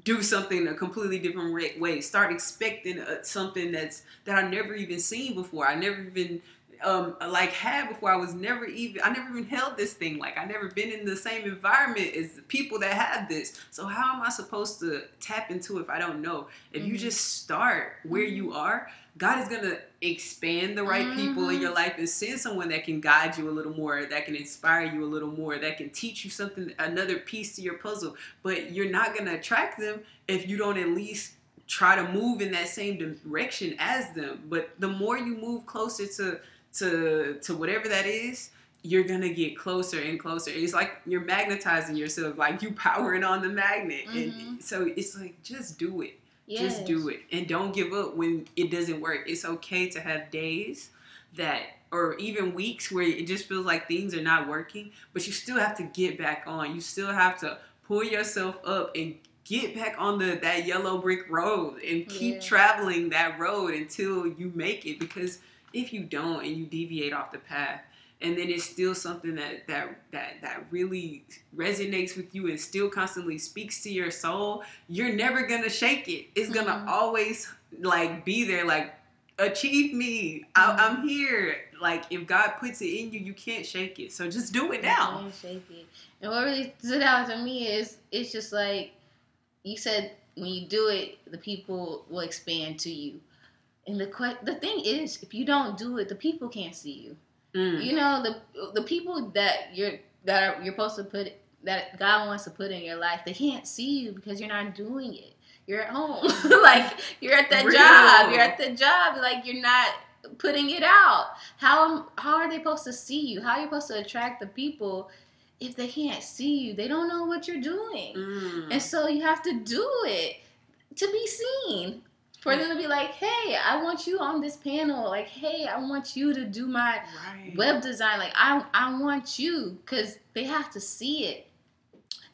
do something a completely different way? Start expecting uh, something that's that i never even seen before. I never even um like had before. I was never even i never even held this thing. Like i never been in the same environment as the people that have this. So how am i supposed to tap into it if i don't know? If you Mhm. just start where you are god is gonna expand the right people in your life and send someone that can guide you a little more that can inspire you a little more that can teach you something another piece to your puzzle. But you're not gonna attract them if you don't at least try to move in that same direction as them. But the more you move closer to to to whatever that is you're gonna get closer and closer it's like you're magnetizing yourself like you powering on the magnet and Mhm. so it's like just do it Yes. just do it and don't give up when it doesn't work it's okay to have days that or even weeks where it just feels like things are not working but you still have to get back on you still have to pull yourself up and get back on the that yellow brick road and keep Yeah. traveling that road until you make it because if you don't and you deviate off the path and then it's still something that that that that really resonates with you and still constantly speaks to your soul you're never gonna shake it it's gonna Mhm. always like be there like achieve me I, Mhm. i'm here like if god puts it in you you can't shake it so just do it now Can't shake it. And what really stood out to me is it's just like you said when you do it, the people will expand to you. And the the thing is, if you don't do it, the people can't see you. Mm. You know the the people that you're that are, you're supposed to put that God wants to put in your life. They can't see you because you're not doing it. You're at home, like you're at that Real. job. You're at the job, like you're not putting it out. How how are they supposed to see you? How are you supposed to attract the people if they can't see you? They don't know what you're doing, Mm. and so you have to do it to be seen. For them to be like, hey, I want you on this panel. Like, hey, I want you to do my right. web design like i i want you because they have to see it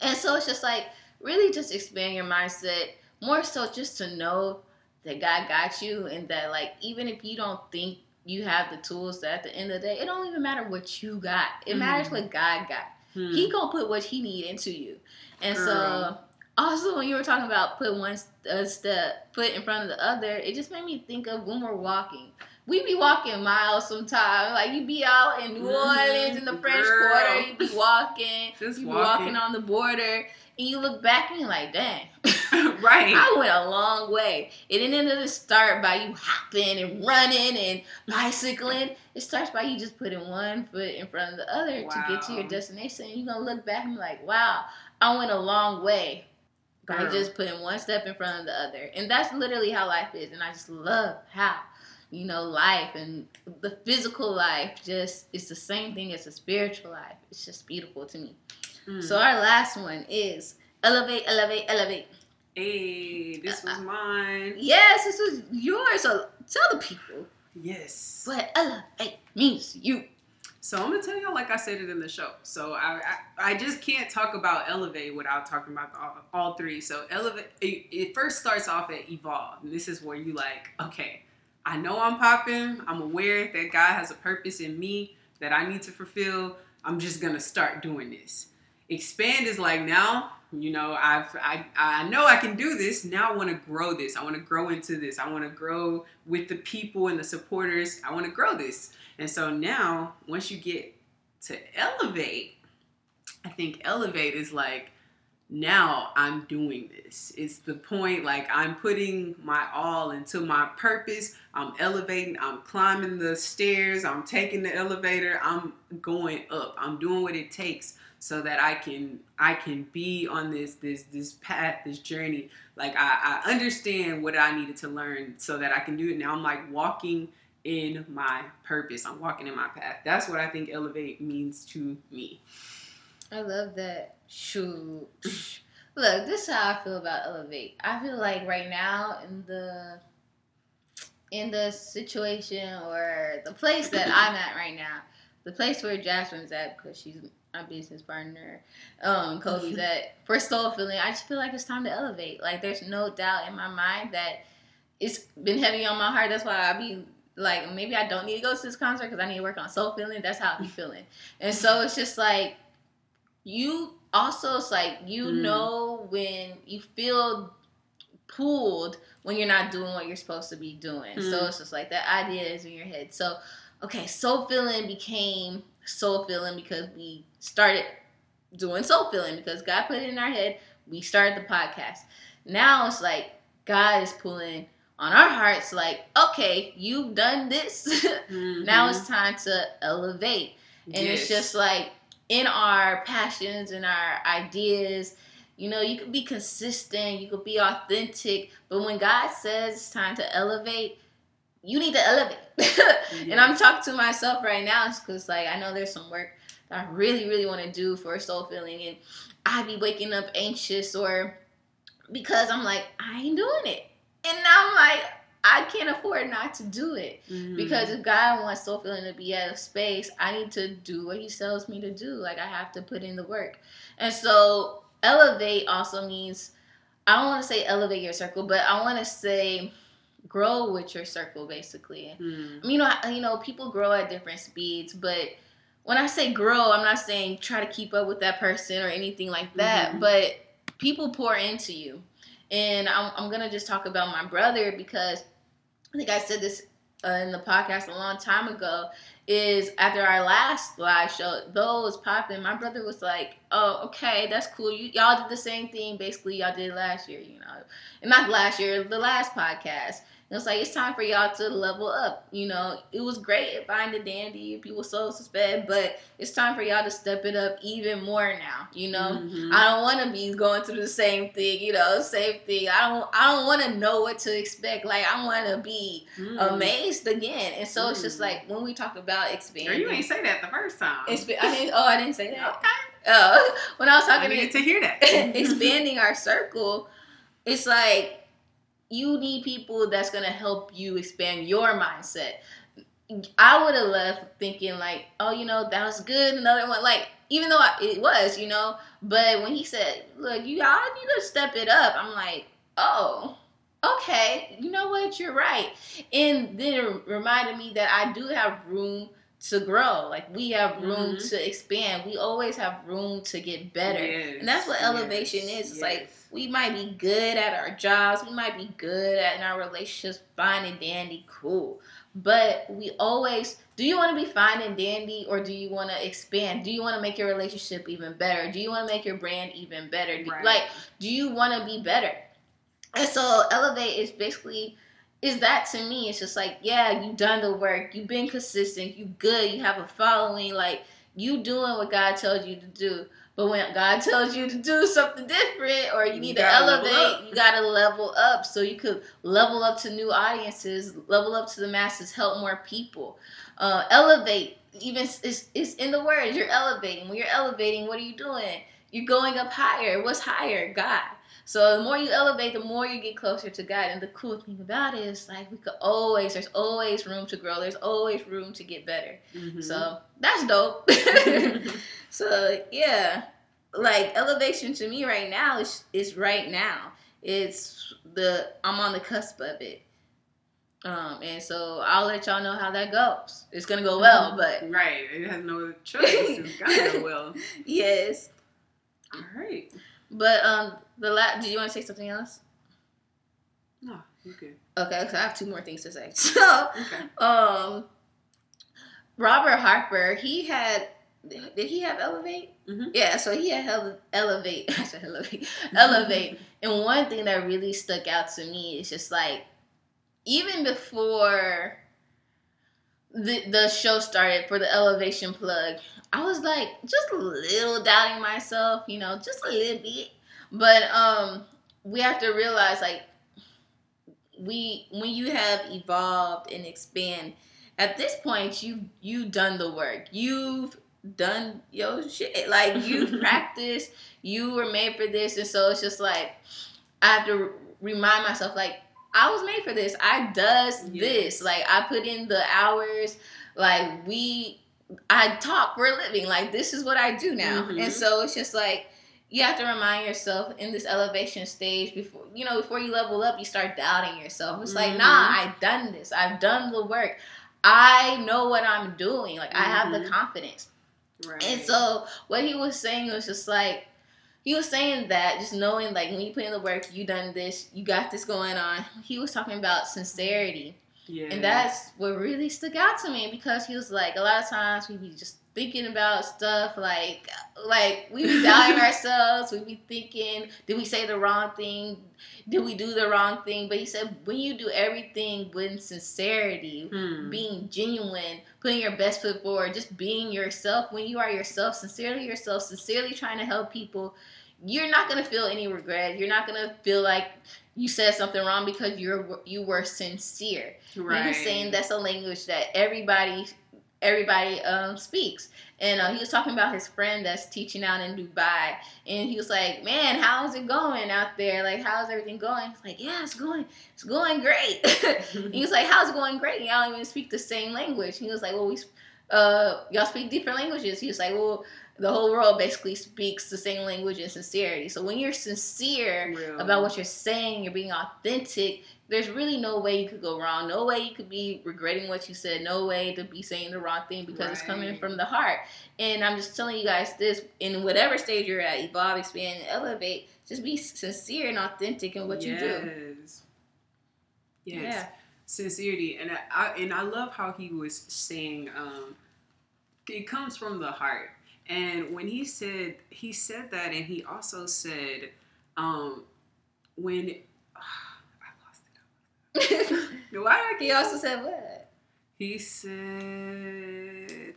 and so it's just like really just expand your mindset more so just to know that god got you and that like even if you don't think you have the tools that at the end of the day it don't even matter what you got it matters Mhm. what god got Hmm. he gonna put what he need into you and so Girl. Also when you were talking about put one uh, step foot in front of the other it just made me think of when we're walking we be walking miles sometimes like you be out in new Mhm. orleans in the french Girl. quarter you be walking Just you be walking. walking on the border and you look back and you're like dang right. I went a long way. It didn't just start by you hopping and running and bicycling. It starts by you just putting one foot in front of the other to get to your destination. And you're gonna look back and be like, wow, I went a long way by Girl. just putting one step in front of the other. And that's literally how life is. And I just love how, you know, life and the physical life just is the same thing as the spiritual life. It's just beautiful to me. Mm. So our last one is elevate, elevate, elevate. hey, this was mine. Yes, this was yours. So tell the people Yes. what elevate means you. So I'm gonna tell y'all, like I said it in the show. So I I, I just can't talk about elevate without talking about all, all three. So elevate it, it first starts off at evolve, and this is where you like, okay, I know I'm popping. I'm aware that God has a purpose in me that I need to fulfill. I'm just gonna start doing this. Expand is like now, you know, I've I I know I can do this. Now I want to grow this. I want to grow into this. I want to grow with the people and the supporters. I want to grow this. And so now, once you get to elevate, I think elevate is like, now I'm doing this. It's the point, like, I'm putting my all into my purpose. I'm elevating, I'm climbing the stairs, I'm taking the elevator, I'm going up. I'm doing what it takes so that I can I can be on this this this path, this journey. Like I, I understand what I needed to learn so that I can do it. Now I'm like walking in my purpose. I'm walking in my path. That's what I think elevate means to me. I love that. Shoot. Look, this is how I feel about elevate. I feel like right now in the in the situation or the place that I'm at right now, the place where Jasmine's at because she's my business partner, um, Kobe's at for soul filling. I just feel like it's time to elevate. Like there's no doubt in my mind that it's been heavy on my heart. That's why I be like maybe I don't need to go to this concert because I need to work on soul filling. That's how I be feeling. And so it's just like you also it's like you Mm. know when you feel pulled when you're not doing what you're supposed to be doing. So Mm. it's just like that idea is in your head. So okay, soul filling became soul filling because we started doing soul filling because God put it in our head. We started the podcast. Now it's like God is pulling on our hearts like, okay, you've done this. Mm-hmm. now it's time to elevate. And it's just like in our passions and our ideas, you know, you could be consistent, you could be authentic, but when God says it's time to elevate, you need to elevate. and I'm talking to myself right now because, like, I know there's some work that I really, really want to do for soul filling, and I'd be waking up anxious or because I'm like, I ain't doing it. And now I'm like, I can't afford not to do it. Mhm. Because if God wants soul filling to be at a space, I need to do what He tells me to do. Like I have to put in the work. And so elevate also means I don't want to say elevate your circle, but I want to say grow with your circle basically. Mhm. You know, you know, people grow at different speeds, but when I say grow, I'm not saying try to keep up with that person or anything like that, Mhm. but people pour into you. And I'm, I'm gonna just talk about my brother because I think I said this uh, in the podcast a long time ago. Is after our last live show, though it was popping, my brother was like, "Oh, okay, that's cool. You y'all did the same thing. Basically, y'all did last year, you know, and not last year, the last podcast." It's like it's time for y'all to level up. You know, it was great at Fine and Dandy, people so suspect, but it's time for y'all to step it up even more now. You know, Mhm. I don't want to be going through the same thing. You know, same thing. I don't. I don't want to know what to expect. Like I want to be Mm. amazed again. And so it's just Mm. like when we talk about Girl, expanding. you ain't say that the first time. Exp- I didn't. Oh, I didn't say that. okay. Oh, when I was talking needed to to hear that. expanding our circle, it's like you need people that's gonna help you expand your mindset. I would have left thinking like, oh, you know, that was good. Another one, like, even though I, it was, you know, but when he said, look, you all need to step it up, I'm like, oh, okay, you know what, you're right. And then it reminded me that I do have room to grow. Like we have room Mhm. to expand. We always have room to get better. Yes, And that's what yes, elevation is. It's like we might be good at our jobs, we might be good at in our relationships, fine and dandy, cool. But we always do you want to be fine and dandy or do you want to expand? Do you want to make your relationship even better? Do you want to make your brand even better? Do- Right. Like, do you want to be better? And so elevate is basically is that to me it's just like yeah you've done the work you've been consistent you good you have a following like you doing what god tells you to do. But when god tells you to do something different or you You need to elevate you gotta level up so you could level up to new audiences level up to the masses help more people. Uh, elevate even it's, it's in the words you're elevating. When you're elevating what are you doing? You're going up higher. What's higher? God so the more you elevate, the more you get closer to God. And the cool thing about it is like we could always, there's always room to grow. There's always room to get better. Mhm. So that's dope. so yeah, like elevation to me right now is is right now. It's the I'm on the cusp of it. Um, and so I'll let y'all know how that goes. It's gonna go well, but right, it has no choice. It's gotta go well. yes. All right. But um, the la- did you want to say something else? No, you good. Okay, so I have two more things to say. So, Okay. um, Robert Harper, he had, did he have Elevate? Mhm. Yeah, so he had ele- Elevate. I said Elevate. Elevate. and one thing that really stuck out to me is just like, even before the the show started for the Elevation plug, I was like just a little doubting myself, you know, just a little bit. But um, we have to realize like we when you have evolved and expand at this point you you've done the work. You've done your shit. Like you practiced. You were made for this. And so it's just like i have to remind myself like i was made for this. I does this. Like i put in the hours. Like we i talk for a living. Like this is what i do now. Mhm. and so it's just like you have to remind yourself in this elevation stage before you know before you level up you start doubting yourself. It's like Mhm. nah i've done this. I've done the work. I know what i'm doing. Like i have the Mhm. confidence. Right. and so what he was saying was just like he was saying that just knowing like when you put in the work you done this you got this going on. He was talking about sincerity yeah. and that's what really stuck out to me because he was like, a lot of times we be just thinking about stuff like, like we be doubting ourselves. We be thinking, did we say the wrong thing? Did we do the wrong thing? But he said, when you do everything with sincerity, Hmm. being genuine, putting your best foot forward, just being yourself. When you are yourself, sincerely yourself, sincerely trying to help people, you're not gonna feel any regret. You're not gonna feel like you said something wrong because you're you were sincere. right. He was saying that's a language that everybody everybody um, speaks. And uh, he was talking about his friend that's teaching out in Dubai, and he was like, "Man, how's it going out there? Like, how's everything going?" He's like, "Yeah, it's going, it's going great." he was like, "How's it going great? Y'all don't even speak the same language." He was like, "Well, we, uh, y'all speak different languages." He was like, "Well, the whole world basically speaks the same language in sincerity. So when you're sincere Real. about what you're saying, you're being authentic. There's really no way you could go wrong. No way you could be regretting what you said. No way to be saying the wrong thing because it's coming from the heart. And I'm just telling you guys this in whatever stage you're at, evolve, expand, elevate. Just be sincere and authentic in what you do. Yes. Yes. Yeah. Sincerity, and I, I and I love how he was saying um, it comes from the heart. And when he said he said that, and he also said um, when I lost it. Why? he also said what? He said,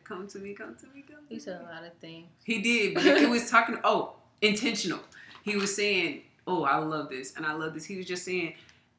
"Come to me, come to me, come." He said a lot of things. He did, but it was talking. Oh, intentional. He was saying, "Oh, I love this, and I love this." He was just saying,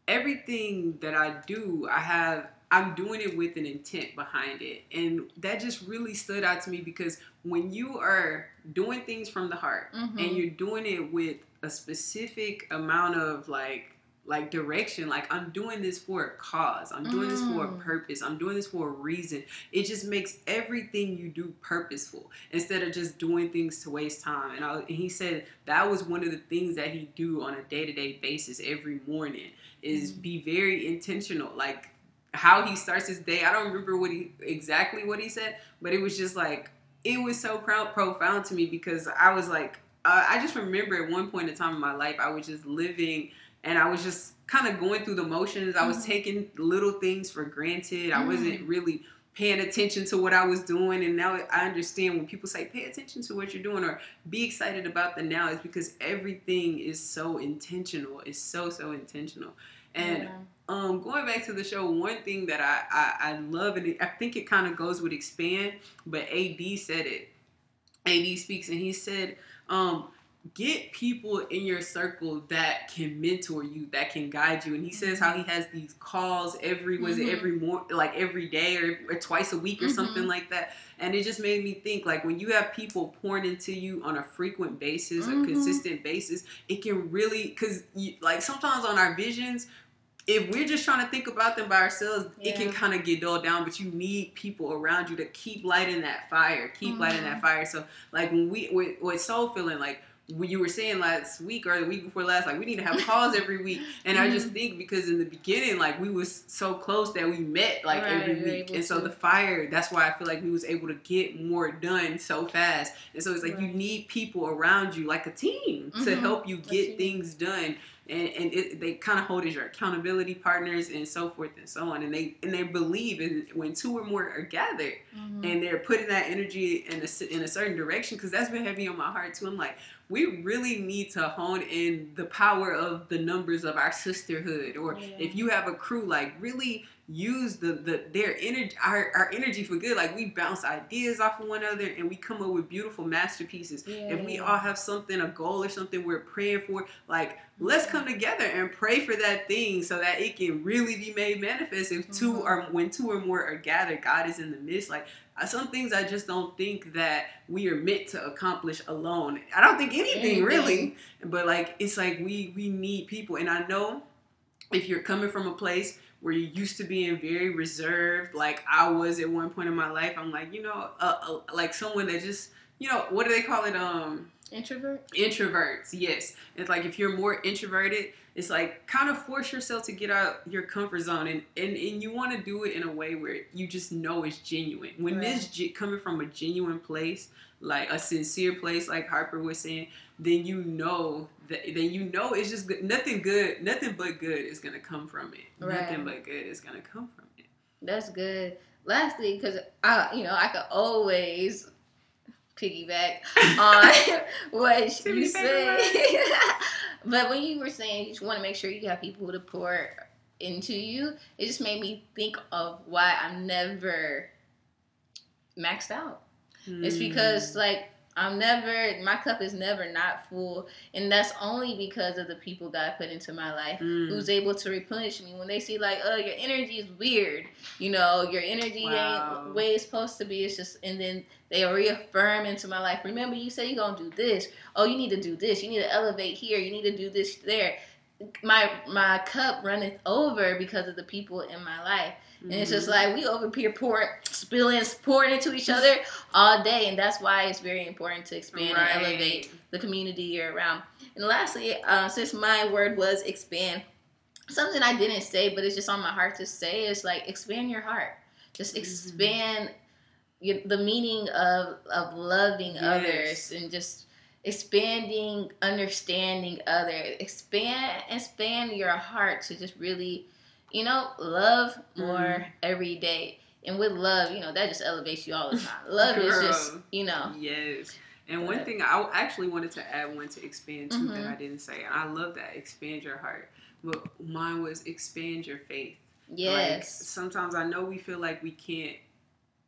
everything that I do, I have. I'm doing it with an intent behind it, and that just really stood out to me because when you are doing things from the heart Mhm. and you're doing it with a specific amount of like like direction like i'm doing this for a cause i'm doing this for a Mm. purpose i'm doing this for a reason it just makes everything you do purposeful instead of just doing things to waste time and, I, and he said that was one of the things that he do on a day-to-day basis every morning is Mhm. be very intentional like how he starts his day. I don't remember what he exactly what he said but it was just like it was so pro- profound to me because i was like uh, i just remember at one point in time in my life i was just living and i was just kind of going through the motions. I was Mhm. taking little things for granted. I Mhm. wasn't really paying attention to what i was doing. And now i understand when people say pay attention to what you're doing or be excited about the now is because everything is so intentional. It's so so intentional and Yeah. um, going back to the show, one thing that I, I, I love, and I think it kind of goes with expand, but AD said it. AD speaks, and he said, um, get people in your circle that can mentor you, that can guide you. And he says how he has these calls every, was it Mhm. every more, like every day or, or twice a week or Mhm. something like that. And it just made me think, like when you have people pouring into you on a frequent basis, Mhm. a consistent basis, it can really, because like sometimes on our visions, if we're just trying to think about them by ourselves, it can kind of get dulled down. But you need people around you to keep lighting that fire, keep lighting Mhm. that fire. So, like when we with, with soul filling, like when you were saying last week or the week before last, like we need to have calls every week. And I just Mhm. think because in the beginning, like we was so close that we met like Right, every week, and so to. the fire. That's why I feel like we was able to get more done so fast. And so it's like you need people around you, like a team, to Mhm. help you get things done and, and it, they kind of hold as your accountability partners and so forth and so on and they and they believe in when two or more are gathered Mhm. and they're putting that energy in a, in a certain direction because that's been heavy on my heart too i'm like we really need to hone in the power of the numbers of our sisterhood or Yeah. if you have a crew like really use the, the their energy our, our energy for good. Like we bounce ideas off of one another and we come up with beautiful masterpieces. If we all have something a goal or something we're praying for like let's come together and pray for that thing so that it can really be made manifest. If 2 Mhm. are when two or more are gathered god is in the midst. Like uh, some things i just don't think that we are meant to accomplish alone. I don't think anything, really. But like it's like we we need people. And i know if you're coming from a place where you used to being very reserved like i was at one point in my life i'm like you know uh, uh, like someone that just you know what do they call it um Introvert. introverts yes it's like if you're more introverted it's like kind of force yourself to get out your comfort zone and and, and you want to do it in a way where you just know it's genuine when this Right. ge- coming from a genuine place like a sincere place like harper was saying then you know that then you know it's just good. nothing good nothing but good is gonna come from it nothing but good is gonna come from it That's good. Lastly, because I, you know, I could always piggyback on what you said. But when you were saying you just want to make sure you have people to pour into you, it just made me think of why I'm never maxed out. It's because Hmm. like I'm never my cup is never not full, and that's only because of the people God put into my life Mm. who's able to replenish me when they see like, oh, your energy is weird, you know, your energy Wow. ain't way it's supposed to be. It's just, and then they reaffirm into my life. Remember, you say you're gonna do this. Oh, you need to do this. You need to elevate here. You need to do this there. My my cup runneth over because of the people in my life. And it's just Mhm. like we over here pouring, spilling, pouring into each other all day, and that's why it's very important to expand and elevate the community year round. And lastly, uh, since my word was expand, something I didn't say, but it's just on my heart to say is like expand your heart. Just Mhm. expand your, the meaning of of loving Yes. others and just expanding understanding others. Expand expand your heart to just really, you know, love more Mhm. every day. And with love, you know, that just elevates you all the time. Love is just, you know, Yes. And one thing I actually wanted to add one to expand too that Mhm. I didn't say, and I love that expand your heart. But mine was expand your faith. Like Yes. sometimes I know we feel like we can't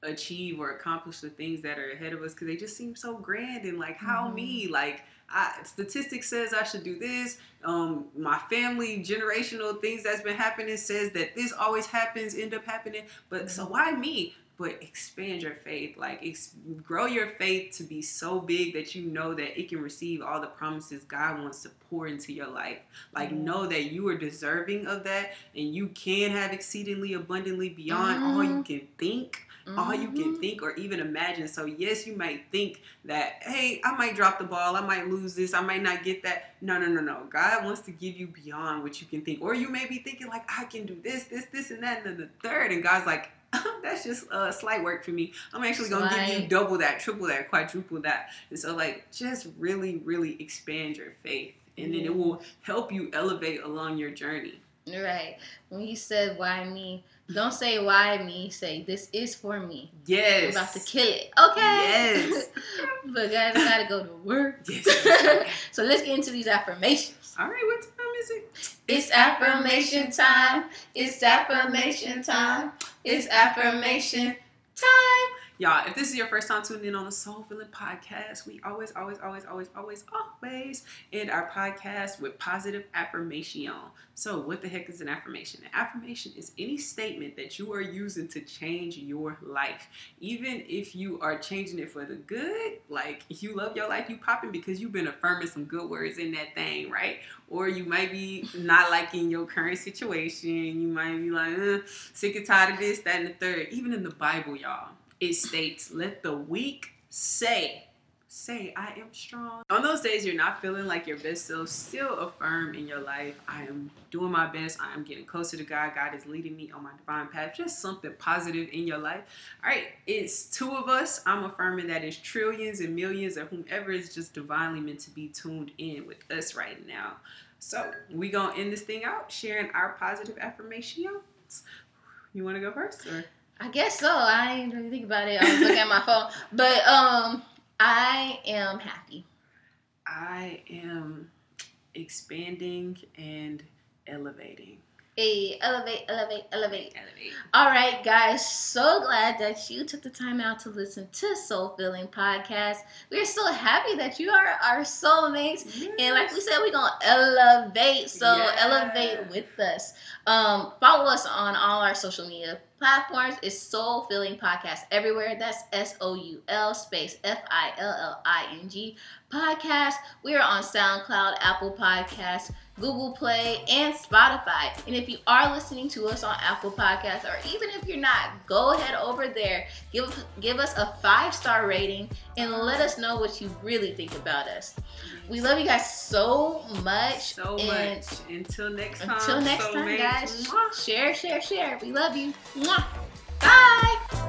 achieve or accomplish the things that are ahead of us because they just seem so grand and like how Mhm. me like I, statistics says I should do this. Um, my family generational things that's been happening says that this always happens, end up happening. But so Mhm. why me? But expand your faith, like ex- grow your faith to be so big that you know that it can receive all the promises God wants to pour into your life. Like Mhm. know that you are deserving of that, and you can have exceedingly abundantly beyond all you Mhm. can think all you can Mhm. think or even imagine. So yes, you might think that, hey, I might drop the ball, I might lose this, I might not get that. No, no, no, no. God wants to give you beyond what you can think. Or you may be thinking like, I can do this, this, this, and that, and then the third, and God's like, that's just uh, slight work for me. I'm actually gonna give you double that, triple that, quadruple that. And so like, just really, really expand your faith, and then it will help you elevate along your journey. Right. When you said why me, don't say why me. Say this is for me. Yes. We're about to kill it. Okay. Yes. but guys, I gotta go to work. Yes. so let's get into these affirmations. All right, what time is it? It's affirmation time. It's affirmation time. It's affirmation time. Y'all, if this is your first time tuning in on the Soul Filling Podcast, we always, always, always, always, always, always end our podcast with positive affirmation. So, what the heck is an affirmation? An affirmation is any statement that you are using to change your life. Even if you are changing it for the good, like you love your life, you popping because you've been affirming some good words in that thing, right? Or you might be not liking your current situation. You might be like, uh, sick and tired of this, that, and the third. Even in the Bible, y'all it states, let the weak say, say, I am strong. On those days you're not feeling like your best self, still affirm in your life, I am doing my best. I am getting closer to God. God is leading me on my divine path. Just something positive in your life. All right, it's two of us. I'm affirming that it's trillions and millions or whomever is just divinely meant to be tuned in with us right now. So we gonna end this thing out sharing our positive affirmations. You want to go first, or I guess so. I didn't really think about it. I was looking at my phone. But um I am happy. I am expanding and elevating. Hey, elevate, elevate, elevate. Elevate. All right, guys. So glad that you took the time out to listen to Soul Filling Podcast. We're so happy that you are our soulmates. And like we said, we're gonna elevate. So Yes. elevate with us. Um, follow us on all our social media platforms. It's Soul Filling Podcast everywhere. That's S O U L space F I L L I N G podcast. We are on SoundCloud, Apple Podcasts, Google Play, and Spotify. And if you are listening to us on Apple Podcasts, or even if you're not, go ahead over there, give give us a five star rating, and let us know what you really think about us. We love you guys so much. so and much. Until next time. Until next time, guys. Share, share, share. We love you. Mwah.